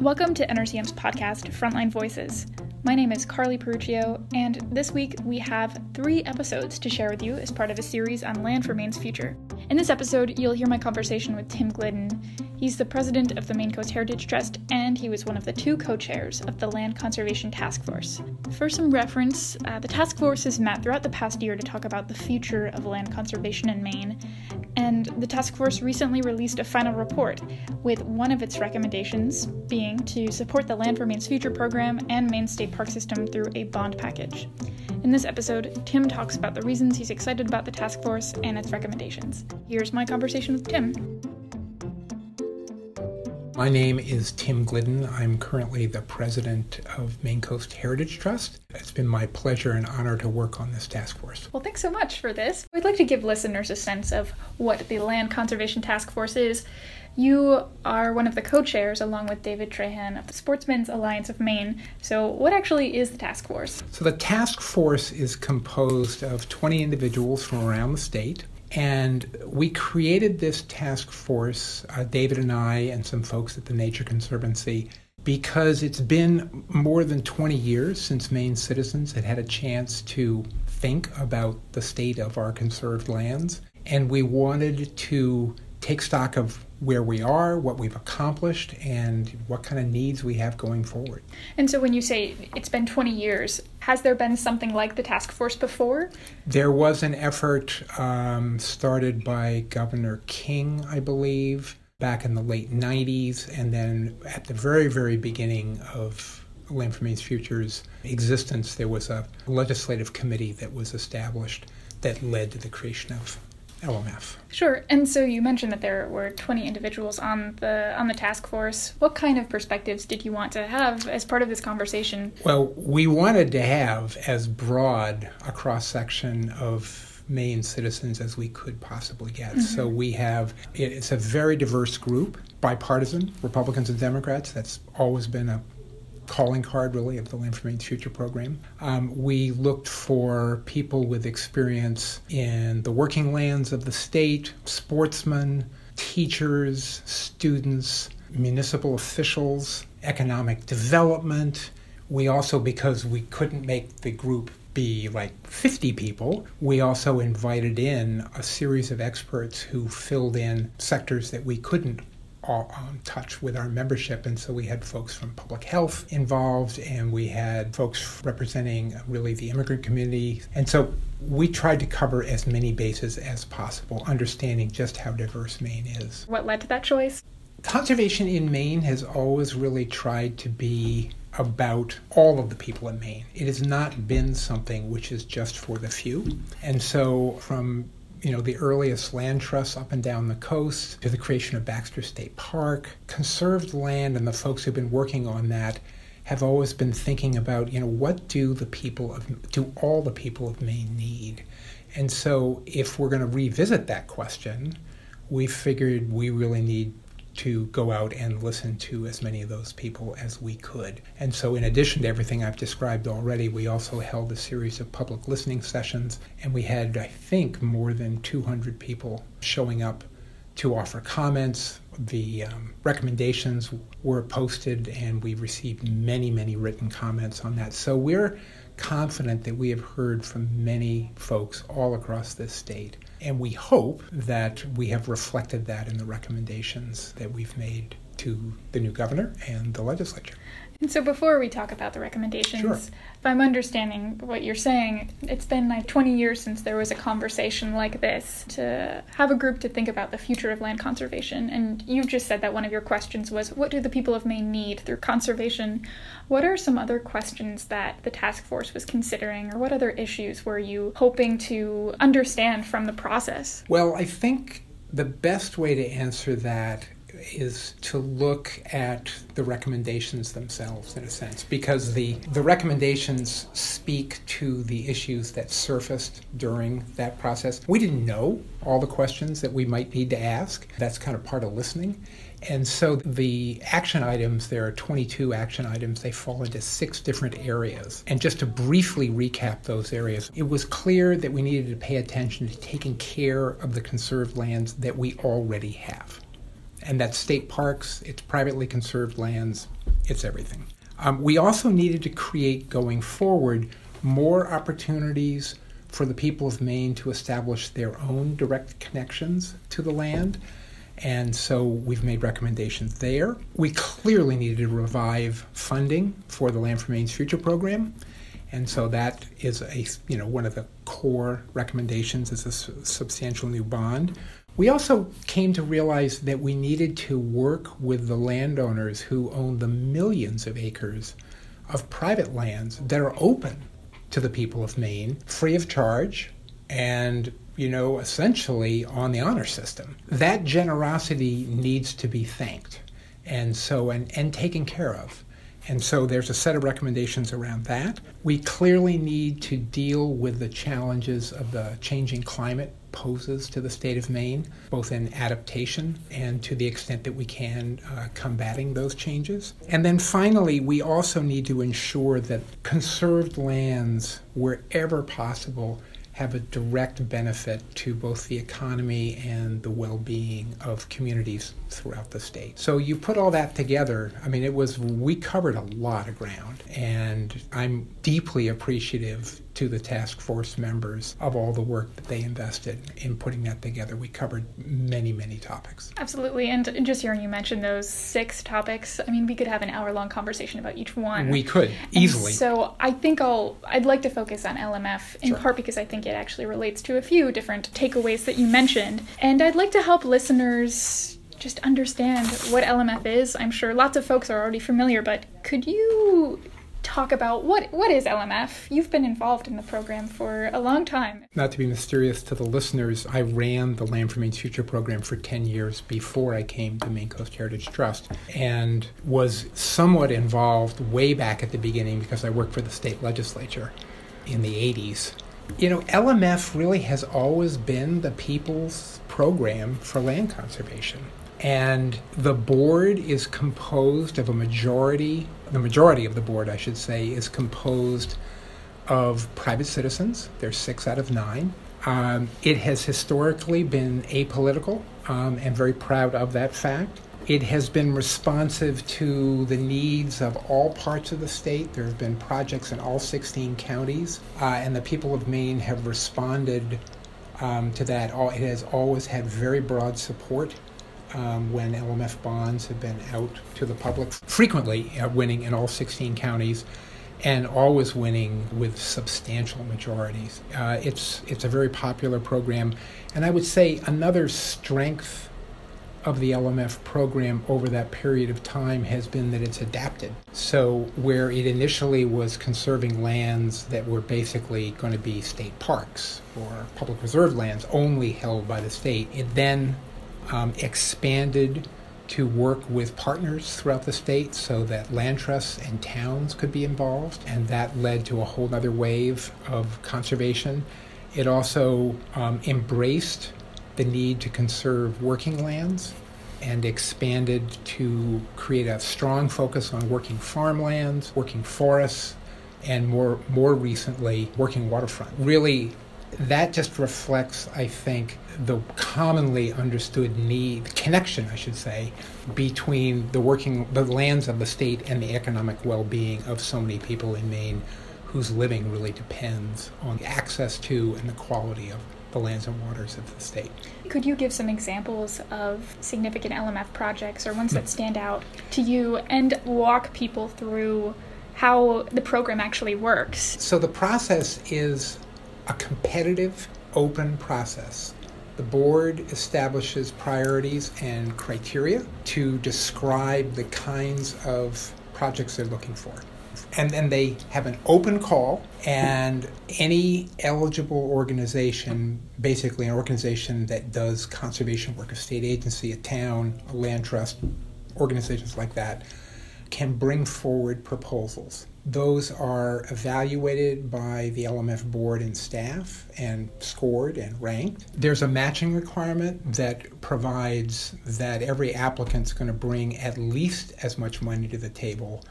Welcome to NRCM's podcast, Frontline Voices. My name is Carly Peruccio, and this week we have three episodes to share with you as part of a series on Land for Maine's future. In this episode, you'll hear my conversation with Tim Glidden. He's the president of the Maine Coast Heritage Trust, and he was one of the two co chairs of the Land Conservation Task Force. For some reference, uh, the task force has met throughout the past year to talk about the future of land conservation in Maine, and the task force recently released a final report, with one of its recommendations being to support the Land for Maine's Future program and Maine State Park System through a bond package. In this episode, Tim talks about the reasons he's excited about the task force and its recommendations. Here's my conversation with Tim. My name is Tim Glidden. I'm currently the president of Maine Coast Heritage Trust. It's been my pleasure and honor to work on this task force. Well, thanks so much for this. We'd like to give listeners a sense of what the Land Conservation Task Force is. You are one of the co chairs, along with David Trahan, of the Sportsmen's Alliance of Maine. So, what actually is the task force? So, the task force is composed of 20 individuals from around the state. And we created this task force, uh, David and I, and some folks at the Nature Conservancy, because it's been more than 20 years since Maine citizens had had a chance to think about the state of our conserved lands. And we wanted to take stock of where we are, what we've accomplished, and what kind of needs we have going forward. And so, when you say it's been 20 years, has there been something like the task force before? There was an effort um, started by Governor King, I believe, back in the late 90s, and then at the very, very beginning of Land for Maine's Future's existence, there was a legislative committee that was established that led to the creation of LMF. Sure. And so you mentioned that there were 20 individuals on the on the task force. What kind of perspectives did you want to have as part of this conversation? Well, we wanted to have as broad a cross section of Maine citizens as we could possibly get. Mm-hmm. So we have it's a very diverse group, bipartisan, Republicans and Democrats. That's always been a calling card, really, of the Land for Maine's Future program. Um, we looked for people with experience in the working lands of the state, sportsmen, teachers, students, municipal officials, economic development. We also, because we couldn't make the group be like 50 people, we also invited in a series of experts who filled in sectors that we couldn't all touch with our membership. And so we had folks from public health involved, and we had folks representing really the immigrant community. And so we tried to cover as many bases as possible, understanding just how diverse Maine is. What led to that choice? Conservation in Maine has always really tried to be about all of the people in Maine. It has not been something which is just for the few. And so, from you know, the earliest land trusts up and down the coast to the creation of Baxter State Park. Conserved land and the folks who've been working on that have always been thinking about, you know, what do the people of do all the people of Maine need? And so if we're going to revisit that question, we figured we really need to go out and listen to as many of those people as we could. And so, in addition to everything I've described already, we also held a series of public listening sessions, and we had, I think, more than 200 people showing up to offer comments. The um, recommendations were posted, and we received many, many written comments on that. So, we're confident that we have heard from many folks all across this state. And we hope that we have reflected that in the recommendations that we've made to the new governor and the legislature. And so, before we talk about the recommendations, sure. if I'm understanding what you're saying, it's been like 20 years since there was a conversation like this to have a group to think about the future of land conservation. And you've just said that one of your questions was what do the people of Maine need through conservation? What are some other questions that the task force was considering, or what other issues were you hoping to understand from the process? Well, I think the best way to answer that is to look at the recommendations themselves in a sense because the the recommendations speak to the issues that surfaced during that process. We didn't know all the questions that we might need to ask. That's kind of part of listening. And so the action items, there are 22 action items. They fall into six different areas. And just to briefly recap those areas, it was clear that we needed to pay attention to taking care of the conserved lands that we already have and that's state parks, it's privately conserved lands, it's everything. Um, we also needed to create going forward more opportunities for the people of Maine to establish their own direct connections to the land. And so we've made recommendations there. We clearly needed to revive funding for the Land for Maine's Future program. And so that is a you know one of the core recommendations is a substantial new bond. We also came to realize that we needed to work with the landowners who own the millions of acres of private lands that are open to the people of Maine, free of charge, and you know, essentially on the honor system. That generosity needs to be thanked and so and, and taken care of. And so there's a set of recommendations around that. We clearly need to deal with the challenges of the changing climate poses to the state of Maine, both in adaptation and to the extent that we can uh, combating those changes. And then finally, we also need to ensure that conserved lands, wherever possible, have a direct benefit to both the economy and the well being of communities throughout the state. So you put all that together, I mean, it was, we covered a lot of ground, and I'm deeply appreciative to the task force members of all the work that they invested in putting that together. We covered many, many topics. Absolutely. And just hearing you mention those six topics, I mean, we could have an hour long conversation about each one. We could, easily. So I think I'll, I'd like to focus on LMF in sure. part because I think it actually relates to a few different takeaways that you mentioned. And I'd like to help listeners just understand what LMF is. I'm sure lots of folks are already familiar, but could you talk about what what is LMF? You've been involved in the program for a long time. Not to be mysterious to the listeners, I ran the Land for Maine's Future program for 10 years before I came to Maine Coast Heritage Trust and was somewhat involved way back at the beginning because I worked for the state legislature in the 80s. You know, LMF really has always been the people's program for land conservation. And the board is composed of a majority, the majority of the board, I should say, is composed of private citizens. There's six out of nine. Um, it has historically been apolitical um, and very proud of that fact. It has been responsive to the needs of all parts of the state. There have been projects in all 16 counties, uh, and the people of Maine have responded um, to that. It has always had very broad support um, when LMF bonds have been out to the public, frequently uh, winning in all 16 counties and always winning with substantial majorities. Uh, it's, it's a very popular program. And I would say another strength of the LMF program over that period of time has been that it's adapted. So, where it initially was conserving lands that were basically going to be state parks or public reserve lands only held by the state, it then um, expanded to work with partners throughout the state so that land trusts and towns could be involved, and that led to a whole other wave of conservation. It also um, embraced the need to conserve working lands and expanded to create a strong focus on working farmlands, working forests, and more more recently working waterfront. Really that just reflects, I think, the commonly understood need, connection, I should say, between the working, the lands of the state and the economic well-being of so many people in Maine, whose living really depends on access to and the quality of the lands and waters of the state. Could you give some examples of significant LMF projects or ones that hmm. stand out to you, and walk people through? How the program actually works. So, the process is a competitive, open process. The board establishes priorities and criteria to describe the kinds of projects they're looking for. And then they have an open call, and any eligible organization, basically an organization that does conservation work, a state agency, a town, a land trust, organizations like that, can bring forward proposals. Those are evaluated by the LMF board and staff and scored and ranked. There's a matching requirement that provides that every applicant's going to bring at least as much money to the table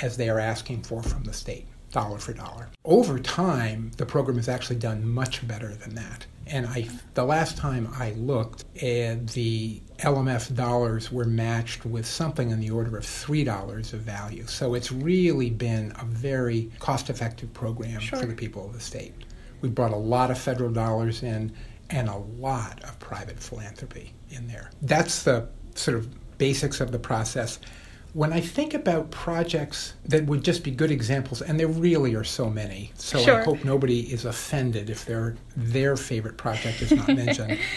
as they are asking for from the state. Dollar for dollar. Over time, the program has actually done much better than that. And I, the last time I looked, uh, the LMF dollars were matched with something in the order of $3 of value. So it's really been a very cost effective program sure. for the people of the state. We brought a lot of federal dollars in and a lot of private philanthropy in there. That's the sort of basics of the process. When I think about projects that would just be good examples, and there really are so many, so sure. I hope nobody is offended if their their favorite project is not mentioned.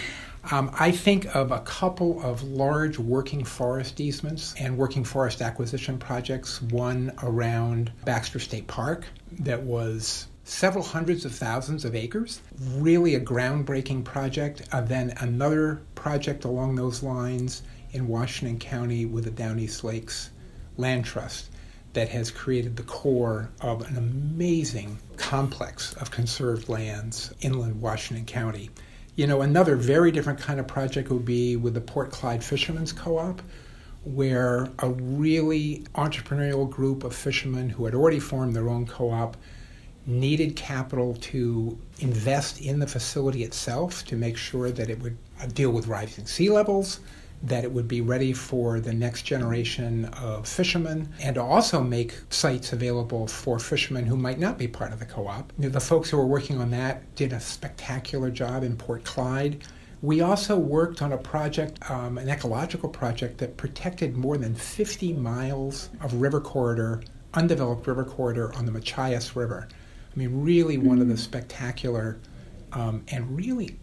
Um, I think of a couple of large working forest easements and working forest acquisition projects. One around Baxter State Park that was several hundreds of thousands of acres. Really a groundbreaking project. Uh, then another project along those lines in Washington County with the Down East Lakes Land Trust that has created the core of an amazing complex of conserved lands inland Washington County. You know, another very different kind of project would be with the Port Clyde Fishermen's Co op, where a really entrepreneurial group of fishermen who had already formed their own co op needed capital to invest in the facility itself to make sure that it would uh, deal with rising sea levels, that it would be ready for the next generation of fishermen, and also make sites available for fishermen who might not be part of the co op. The folks who were working on that did a spectacular job in Port Clyde. We also worked on a project, um, an ecological project that protected more than 50 miles of river corridor, undeveloped river corridor on the Machias River. I mean, really one mm-hmm. of the spectacular um, and really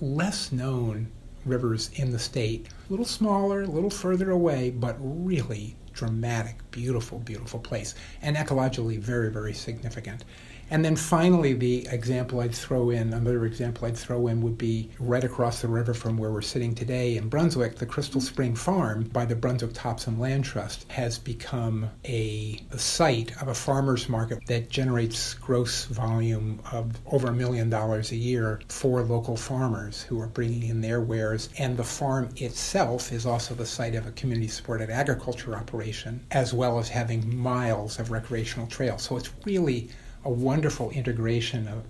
less known rivers in the state. A little smaller, a little further away, but really dramatic, beautiful, beautiful place, and ecologically very, very significant. And then finally, the example I'd throw in, another example I'd throw in would be right across the river from where we're sitting today in Brunswick, the Crystal Spring Farm by the Brunswick Topsham Land Trust has become a, a site of a farmer's market that generates gross volume of over a million dollars a year for local farmers who are bringing in their wares. And the farm itself is also the site of a community supported agriculture operation, as well as having miles of recreational trails. So it's really a wonderful integration of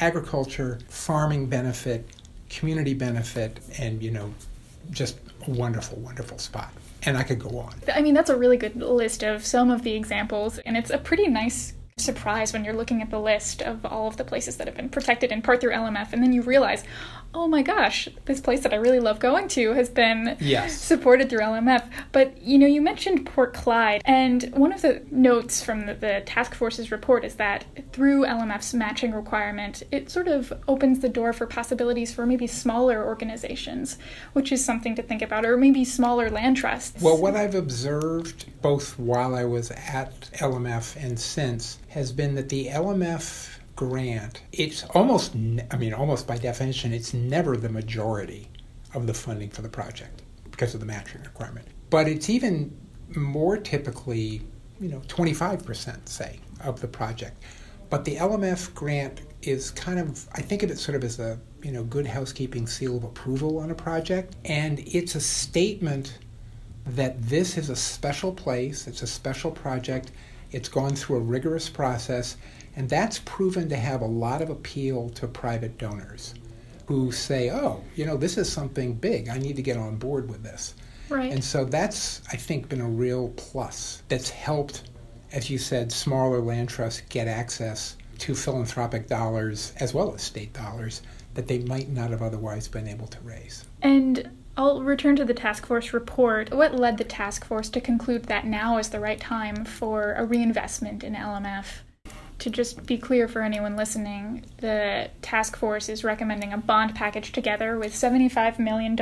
agriculture, farming benefit, community benefit, and you know, just a wonderful, wonderful spot. And I could go on. I mean, that's a really good list of some of the examples, and it's a pretty nice surprise when you're looking at the list of all of the places that have been protected in part through LMF, and then you realize, oh my gosh, this place that I really love going to has been yes. supported through LMF. But you know, you mentioned Port Clyde, and one of the notes from the, the, task force's report is that through LMF's matching requirement, it sort of opens the door for possibilities for maybe smaller organizations, which is something to think about, or maybe smaller land trusts. Well, what I've observed both while I was at LMF and since has been that the LMF grant, it's almost, I mean, almost by definition, it's never the majority of the funding for the project because of the matching requirement. But it's even more typically, you know, 25%, say, of the project. But the LMF grant is kind of, I think of it sort of as a, you know, good housekeeping seal of approval on a project. And it's a statement that this is a special place, it's a special project, it's gone through a rigorous process, and that's proven to have a lot of appeal to private donors who say, oh, you know, this is something big. I need to get on board with this. Right. And so that's, I think, been a real plus that's helped, as you said, smaller land trusts get access to philanthropic dollars as well as state dollars that they might not have otherwise been able to raise. And I'll return to the task force report. What led the task force to conclude that now is the right time for a reinvestment in LMF? To just be clear for anyone listening, the task force is recommending a bond package together with $75 million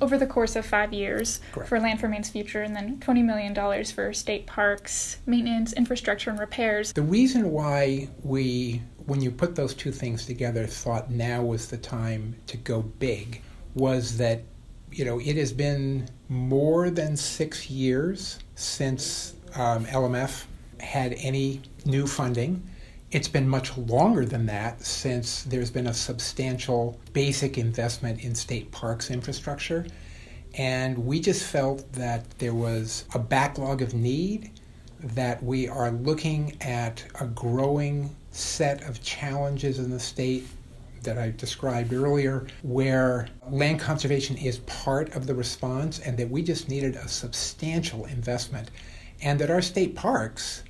over the course of five years Correct. for Land for Maine's future and then $20 million for state parks, maintenance, infrastructure, and repairs. The reason why we, when you put those two things together, thought now was the time to go big was that, you know, it has been more than six years since um, LMF had any new funding. It's been much longer than that since there's been a substantial basic investment in state parks infrastructure. And we just felt that there was a backlog of need that we are looking at a growing set of challenges in the state that I described earlier, where land conservation is part of the response, and that we just needed a substantial investment, and that our state parks,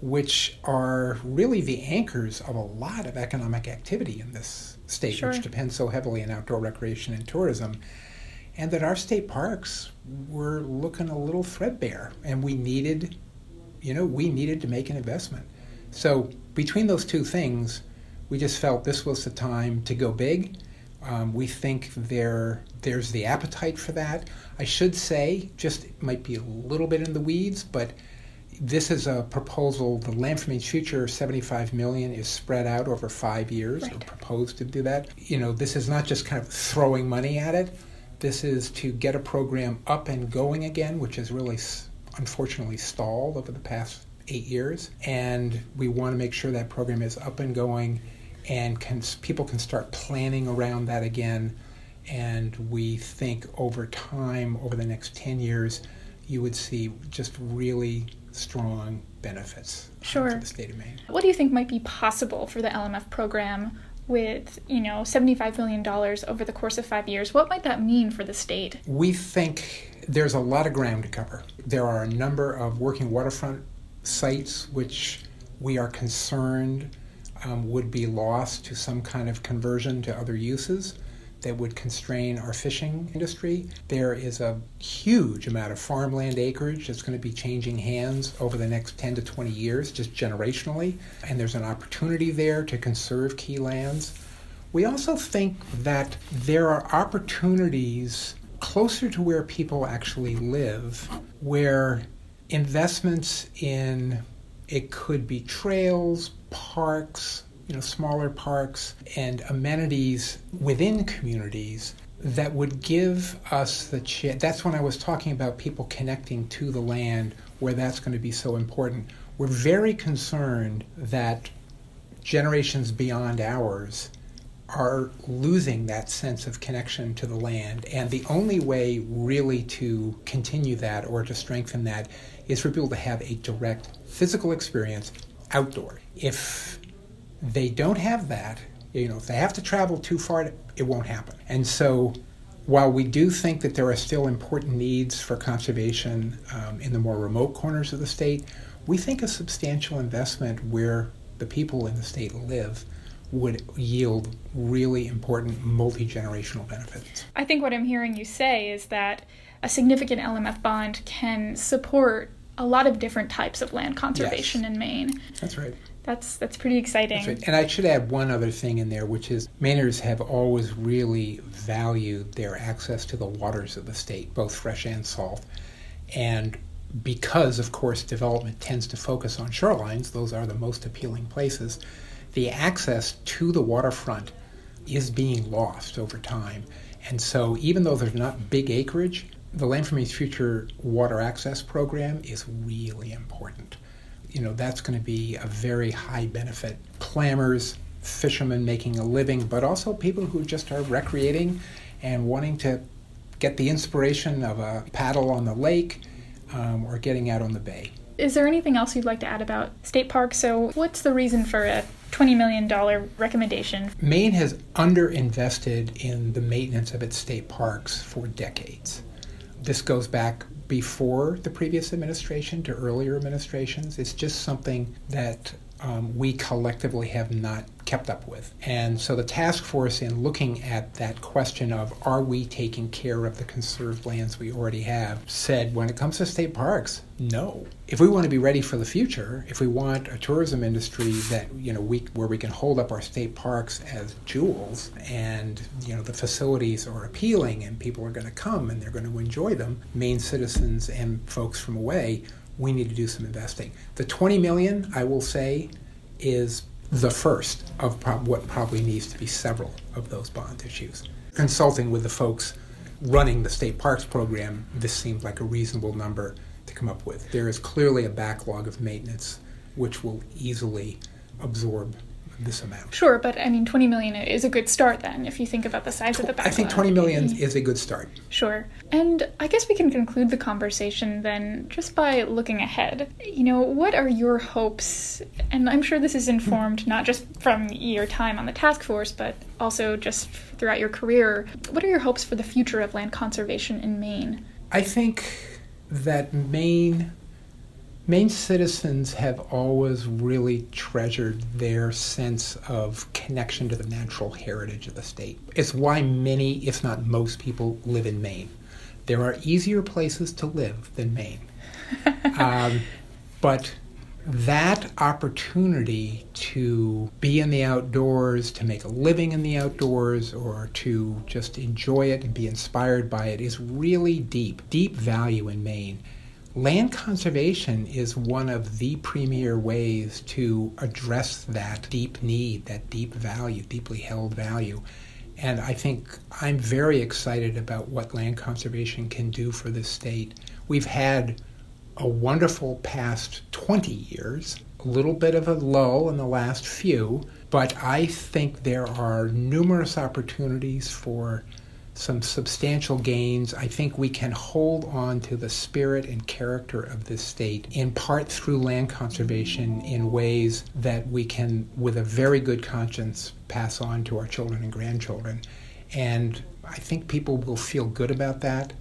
which are really the anchors of a lot of economic activity in this state, Sure. which depends so heavily on outdoor recreation and tourism, and that our state parks were looking a little threadbare, and we needed, you know, we needed to make an investment. So between those two things, we just felt this was the time to go big. Um, we think there there's the appetite for that. I should say, just it might be a little bit in the weeds, but this is a proposal. The Land for Maine's Future, 75 million, is spread out over five years, or Right. proposed to do that. You know, this is not just kind of throwing money at it. This is to get a program up and going again, which has really, unfortunately, stalled over the past eight years. And we want to make sure that program is up and going, and can, people can start planning around that again. And we think over time, over the next 10 years, you would see just really strong benefits uh, Sure. to the state of Maine. What do you think might be possible for the LMF program with, you know, $75 million over the course of five years? What might that mean for the state? We think there's a lot of ground to cover. There are a number of working waterfront sites which we are concerned um, would be lost to some kind of conversion to other uses that would constrain our fishing industry. There is a huge amount of farmland acreage that's going to be changing hands over the next 10 to 20 years, just generationally, and there's an opportunity there to conserve key lands. We also think that there are opportunities closer to where people actually live where investments in it could be trails, parks, you know, smaller parks and amenities within communities that would give us the chance. That's when I was talking about people connecting to the land where that's going to be so important. We're very concerned that generations beyond ours are losing that sense of connection to the land. And the only way, really, to continue that or to strengthen that is for people to have a direct physical experience outdoor. If they don't have that, you know, if they have to travel too far, it won't happen. And so, while we do think that there are still important needs for conservation um, in the more remote corners of the state, we think a substantial investment where the people in the state live would yield really important multi generational benefits. I think what I'm hearing you say is that a significant LMF bond can support a lot of different types of land conservation in Maine. That's right. That's that's pretty exciting. That's right. And I should add one other thing in there, which is Mainers have always really valued their access to the waters of the state, both fresh and salt. And because, of course, development tends to focus on shorelines, those are the most appealing places, the access to the waterfront is being lost over time. And so, even though there's not big acreage, the Land for Maine's Future Water Access Program is really important. You know, that's going to be a very high benefit. Clammers, fishermen making a living, but also people who just are recreating and wanting to get the inspiration of a paddle on the lake um, or getting out on the bay. Is there anything else you'd like to add about state parks? So, what's the reason for a $20 million recommendation? Maine has underinvested in the maintenance of its state parks for decades. This goes back before the previous administration to earlier administrations. It's just something that um, we collectively have not kept up with. And so the task force, in looking at that question of are we taking care of the conserved lands we already have, said when it comes to state parks, no. If we want to be ready for the future, if we want a tourism industry that you know we where we can hold up our state parks as jewels, and you know the facilities are appealing, and people are going to come and they're going to enjoy them, Maine citizens and folks from away, we need to do some investing. The 20 million, I will say, is the first of what probably needs to be several of those bond issues. Consulting with the folks running the state parks program, this seemed like a reasonable number to come up with. There is clearly a backlog of maintenance which will easily absorb this amount. Sure, but I mean, 20 million is a good start then, if you think about the size of the backlog. I think 20 million mm-hmm. is a good start. Sure. And I guess we can conclude the conversation then just by looking ahead. You know, what are your hopes? And I'm sure this is informed not just from your time on the task force, but also just throughout your career. What are your hopes for the future of land conservation in Maine? I think that Maine Maine citizens have always really treasured their sense of connection to the natural heritage of the state. It's why many, if not most people, live in Maine. There are easier places to live than Maine. um, but that opportunity to be in the outdoors, to make a living in the outdoors, or to just enjoy it and be inspired by it is really deep, deep value in Maine. Land conservation is one of the premier ways to address that deep need, that deep value, deeply held value. And I think I'm very excited about what land conservation can do for the state. We've had a wonderful past 20 years, a little bit of a lull in the last few, but I think there are numerous opportunities for some substantial gains. I think we can hold on to the spirit and character of this state in part through land conservation in ways that we can, with a very good conscience, pass on to our children and grandchildren. And I think people will feel good about that.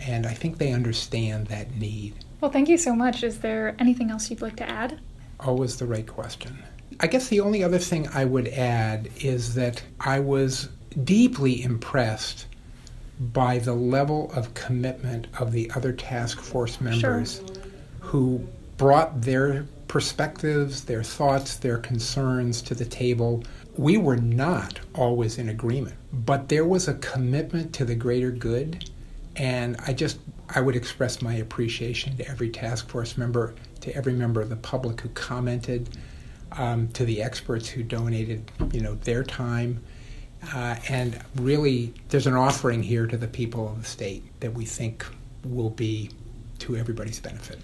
And I think they understand that need. Well, thank you so much. Is there anything else you'd like to add? Always the right question. I guess the only other thing I would add is that I was deeply impressed by the level of commitment of the other task force members sure. who brought their perspectives, their thoughts, their concerns to the table. We were not always in agreement, but there was a commitment to the greater good. And I just, I would express my appreciation to every task force member, to every member of the public who commented, um, to the experts who donated, you know, their time uh, and really, there's an offering here to the people of the state that we think will be to everybody's benefit.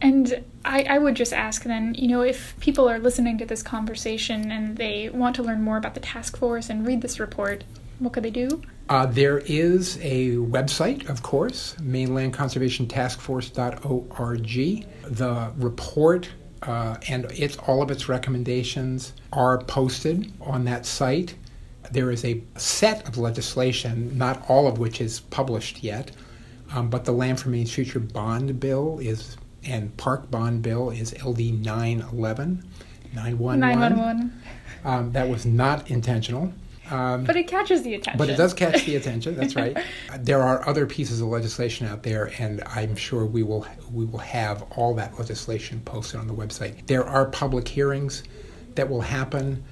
And I, I, would just ask then, you know, if people are listening to this conversation and they want to learn more about the task force and read this report, what could they do? Uh, there is a website, of course, Mainland Conservation Task Force.org. The report uh, and its all of its recommendations are posted on that site there is a set of legislation, not all of which is published yet, um, but the Land for Maine's Future Bond Bill is and Park Bond Bill is LD 911. 911. 911. Um, that was not intentional. Um, but it catches the attention. But it does catch the attention. That's right. there are other pieces of legislation out there, and I'm sure we will we will have all that legislation posted on the website. There are public hearings that will happen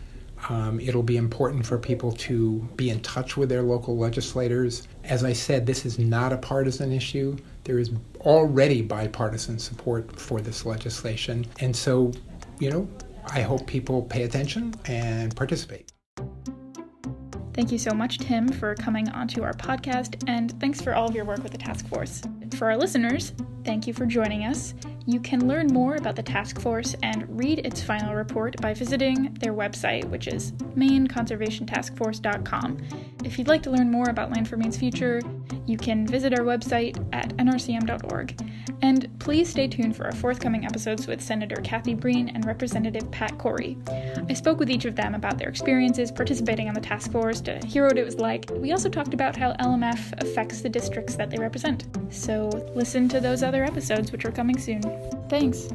um, it'll be important for people to be in touch with their local legislators. As I said, this is not a partisan issue. There is already bipartisan support for this legislation. And so, you know, I hope people pay attention and participate. Thank you so much, Tim, for coming onto our podcast, and thanks for all of your work with the task force. For our listeners, thank you for joining us. You can learn more about the task force and read its final report by visiting their website, which is maineconservationtaskforce.com. If you'd like to learn more about Land for Maine's future, you can visit our website at nrcm.org. And please stay tuned for our forthcoming episodes with Senator Cathy Breen and Representative Pat Corey. I spoke with each of them about their experiences participating on the task force to hear what it was like. We also talked about how LMF affects the districts that they represent. So listen to those other episodes, which are coming soon. Thanks.